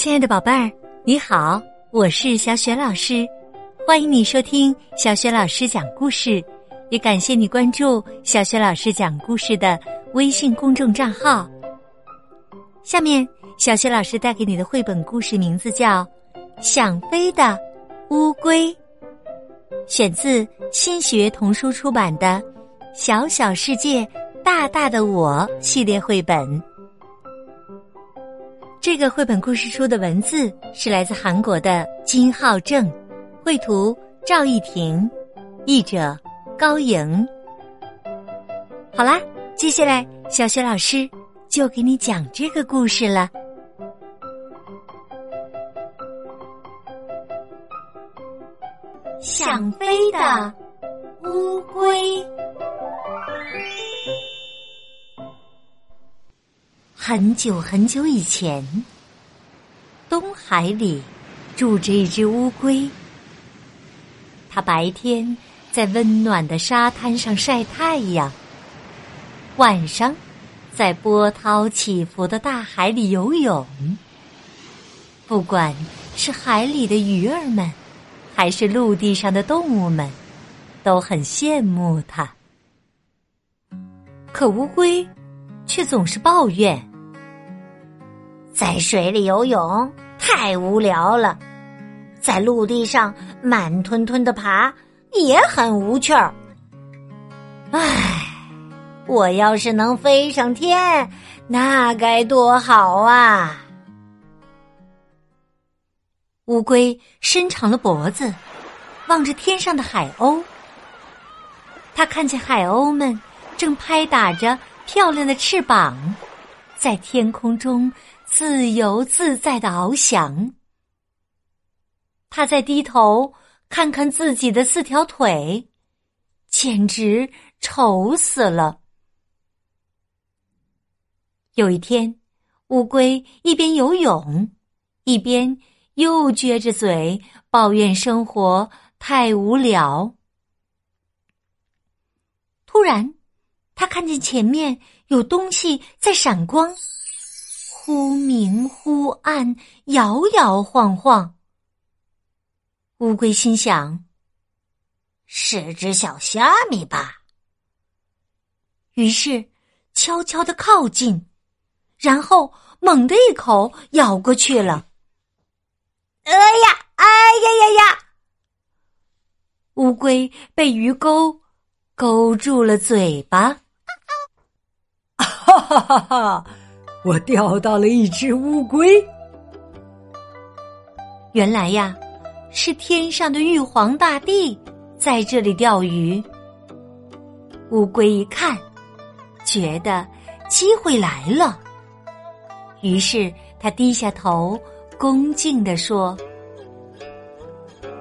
亲爱的宝贝儿，你好，我是小雪老师，欢迎你收听小雪老师讲故事，也感谢你关注小雪老师讲故事的微信公众账号。下面，小雪老师带给你的绘本故事名字叫《想飞的乌龟》，选自新学童书出版的《小小世界大大的我》系列绘本。这个绘本故事书的文字是来自韩国的金浩正，绘图赵艺婷，译者高莹。好啦，接下来小雪老师就给你讲这个故事了。想飞的乌龟。很久很久以前，东海里住着一只乌龟。它白天在温暖的沙滩上晒太阳，晚上在波涛起伏的大海里游泳。不管是海里的鱼儿们，还是陆地上的动物们，都很羡慕它。可乌龟却总是抱怨。在水里游泳太无聊了，在陆地上慢吞吞的爬也很无趣儿。唉，我要是能飞上天，那该多好啊！乌龟伸长了脖子，望着天上的海鸥。他看见海鸥们正拍打着漂亮的翅膀，在天空中。自由自在的翱翔，他在低头看看自己的四条腿，简直丑死了。有一天，乌龟一边游泳，一边又撅着嘴抱怨生活太无聊。突然，他看见前面有东西在闪光。忽明忽暗，摇摇晃晃。乌龟心想：“是只小虾米吧？”于是悄悄的靠近，然后猛地一口咬过去了。哎呀，哎呀呀呀！乌龟被鱼钩勾住了嘴巴。哈哈哈哈！我钓到了一只乌龟。原来呀，是天上的玉皇大帝在这里钓鱼。乌龟一看，觉得机会来了，于是他低下头，恭敬地说：“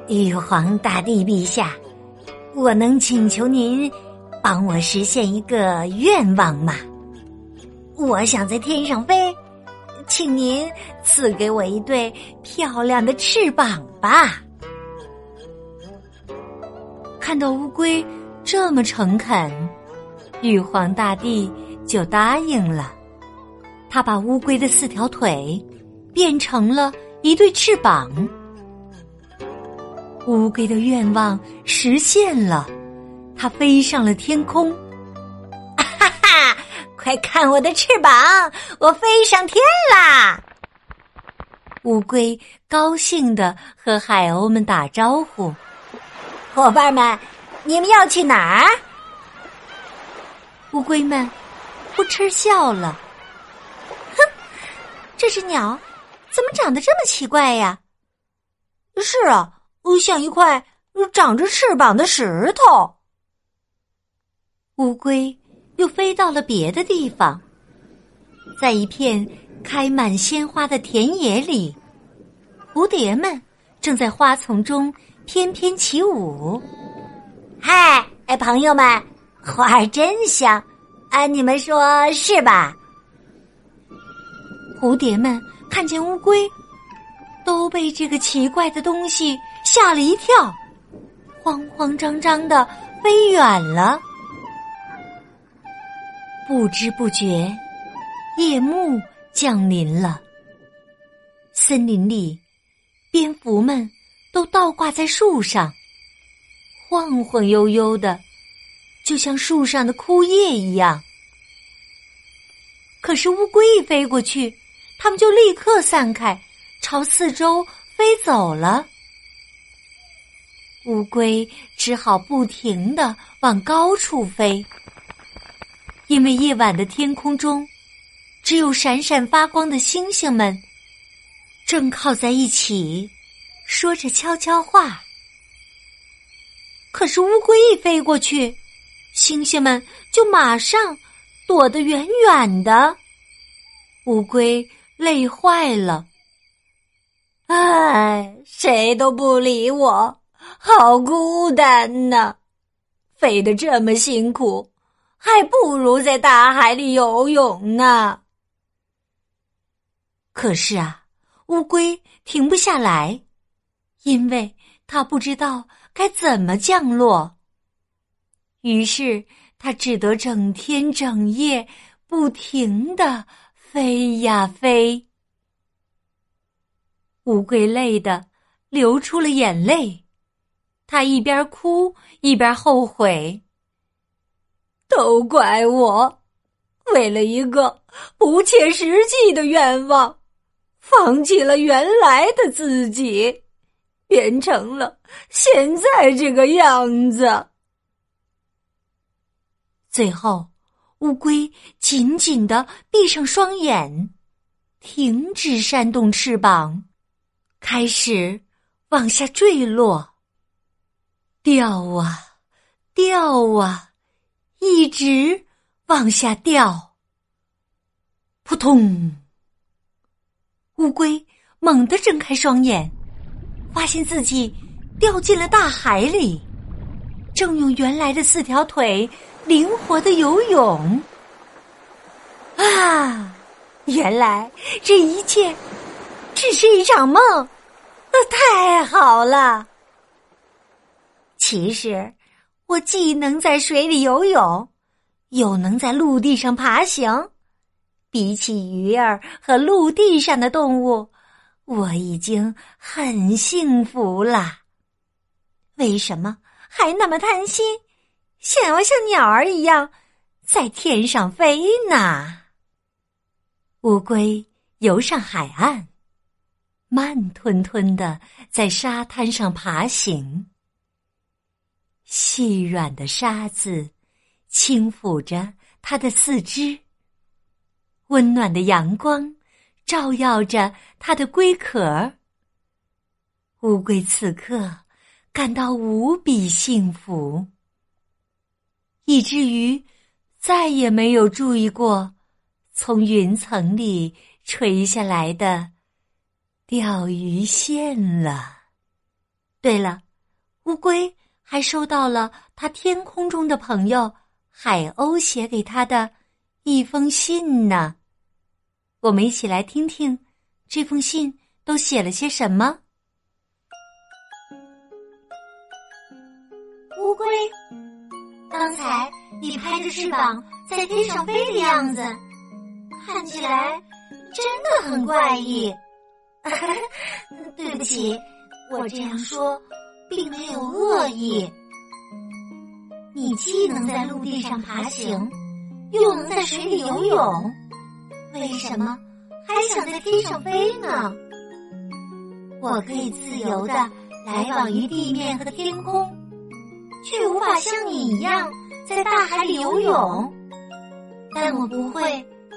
玉皇大帝陛下，我能请求您帮我实现一个愿望吗？”我想在天上飞，请您赐给我一对漂亮的翅膀吧。看到乌龟这么诚恳，玉皇大帝就答应了。他把乌龟的四条腿变成了一对翅膀，乌龟的愿望实现了，它飞上了天空。快看我的翅膀，我飞上天啦！乌龟高兴的和海鸥们打招呼：“伙伴们，你们要去哪儿？”乌龟们扑哧笑了：“哼，这只鸟怎么长得这么奇怪呀？”“是啊，像一块长着翅膀的石头。”乌龟。又飞到了别的地方，在一片开满鲜花的田野里，蝴蝶们正在花丛中翩翩起舞。嗨，哎，朋友们，花儿真香，啊，你们说是吧？蝴蝶们看见乌龟，都被这个奇怪的东西吓了一跳，慌慌张张的飞远了。不知不觉，夜幕降临了。森林里，蝙蝠们都倒挂在树上，晃晃悠悠的，就像树上的枯叶一样。可是乌龟一飞过去，它们就立刻散开，朝四周飞走了。乌龟只好不停的往高处飞，因为夜晚的天空中，只有闪闪发光的星星们，正靠在一起，说着悄悄话。可是乌龟一飞过去，星星们就马上躲得远远的，乌龟累坏了，唉，谁都不理我。好孤单呐！飞得这么辛苦，还不如在大海里游泳呢。可是啊，乌龟停不下来，因为它不知道该怎么降落。于是，它只得整天整夜不停的飞呀飞。乌龟累得流出了眼泪。他一边哭一边后悔，都怪我，为了一个不切实际的愿望，放弃了原来的自己，变成了现在这个样子。最后，乌龟紧紧的闭上双眼，停止扇动翅膀，开始往下坠落。掉啊，掉啊，一直往下掉。扑通！乌龟猛地睁开双眼，发现自己掉进了大海里，正用原来的四条腿灵活的游泳。啊！原来这一切只是一场梦，那太好了。其实，我既能在水里游泳，又能在陆地上爬行。比起鱼儿和陆地上的动物，我已经很幸福了。为什么还那么贪心，想要像鸟儿一样在天上飞呢？乌龟游上海岸，慢吞吞的在沙滩上爬行。细软的沙子轻抚着它的四肢，温暖的阳光照耀着它的龟壳。乌龟此刻感到无比幸福，以至于再也没有注意过从云层里垂下来的钓鱼线了。对了，乌龟。还收到了他天空中的朋友海鸥写给他的一封信呢。我们一起来听听这封信都写了些什么。乌龟，刚才你拍着翅膀在天上飞的样子，看起来真的很怪异。对不起，我这样说。并没有恶意。你既能在陆地上爬行，又能在水里游泳，为什么还想在天上飞呢？我可以自由的来往于地面和天空，却无法像你一样在大海里游泳。但我不会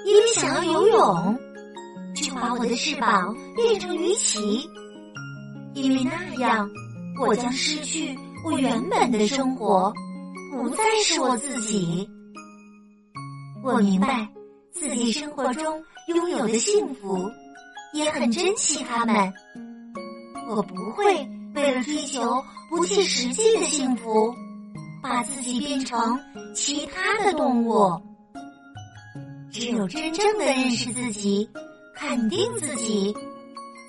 因为想要游泳，就把我的翅膀变成鱼鳍，因为那样。我将失去我原本的生活，不再是我自己。我明白自己生活中拥有的幸福，也很珍惜他们。我不会为了追求不切实际的幸福，把自己变成其他的动物。只有真正的认识自己，肯定自己，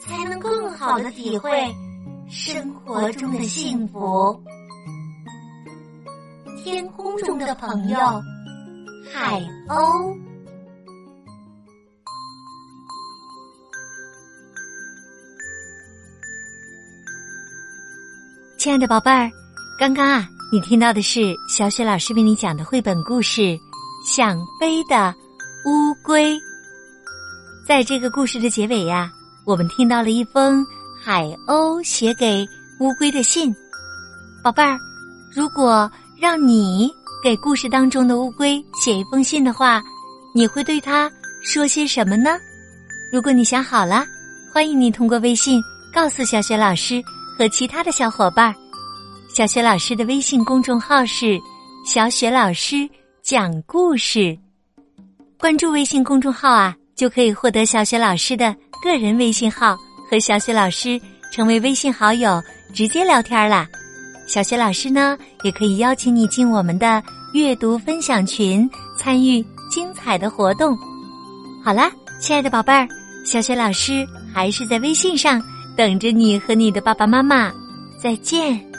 才能更好的体会。生活中的幸福。天空中的朋友海鸥。亲爱的宝贝儿刚刚啊你听到的是小雪老师为你讲的绘本故事想飞的乌龟。在这个故事的结尾呀我们听到了一封海鸥写给乌龟的信。宝贝儿，如果让你给故事当中的乌龟写一封信的话，你会对它说些什么呢？如果你想好了，欢迎你通过微信告诉小雪老师。和其他的小伙伴，小雪老师的微信公众号是“小雪老师讲故事”。关注微信公众号啊，就可以获得小雪老师的个人微信号，和小雪老师成为微信好友，直接聊天啦。小雪老师呢，也可以邀请你进我们的阅读分享群，参与精彩的活动。好啦，亲爱的宝贝儿，小雪老师还是在微信上。等着你和你的爸爸妈妈，再见。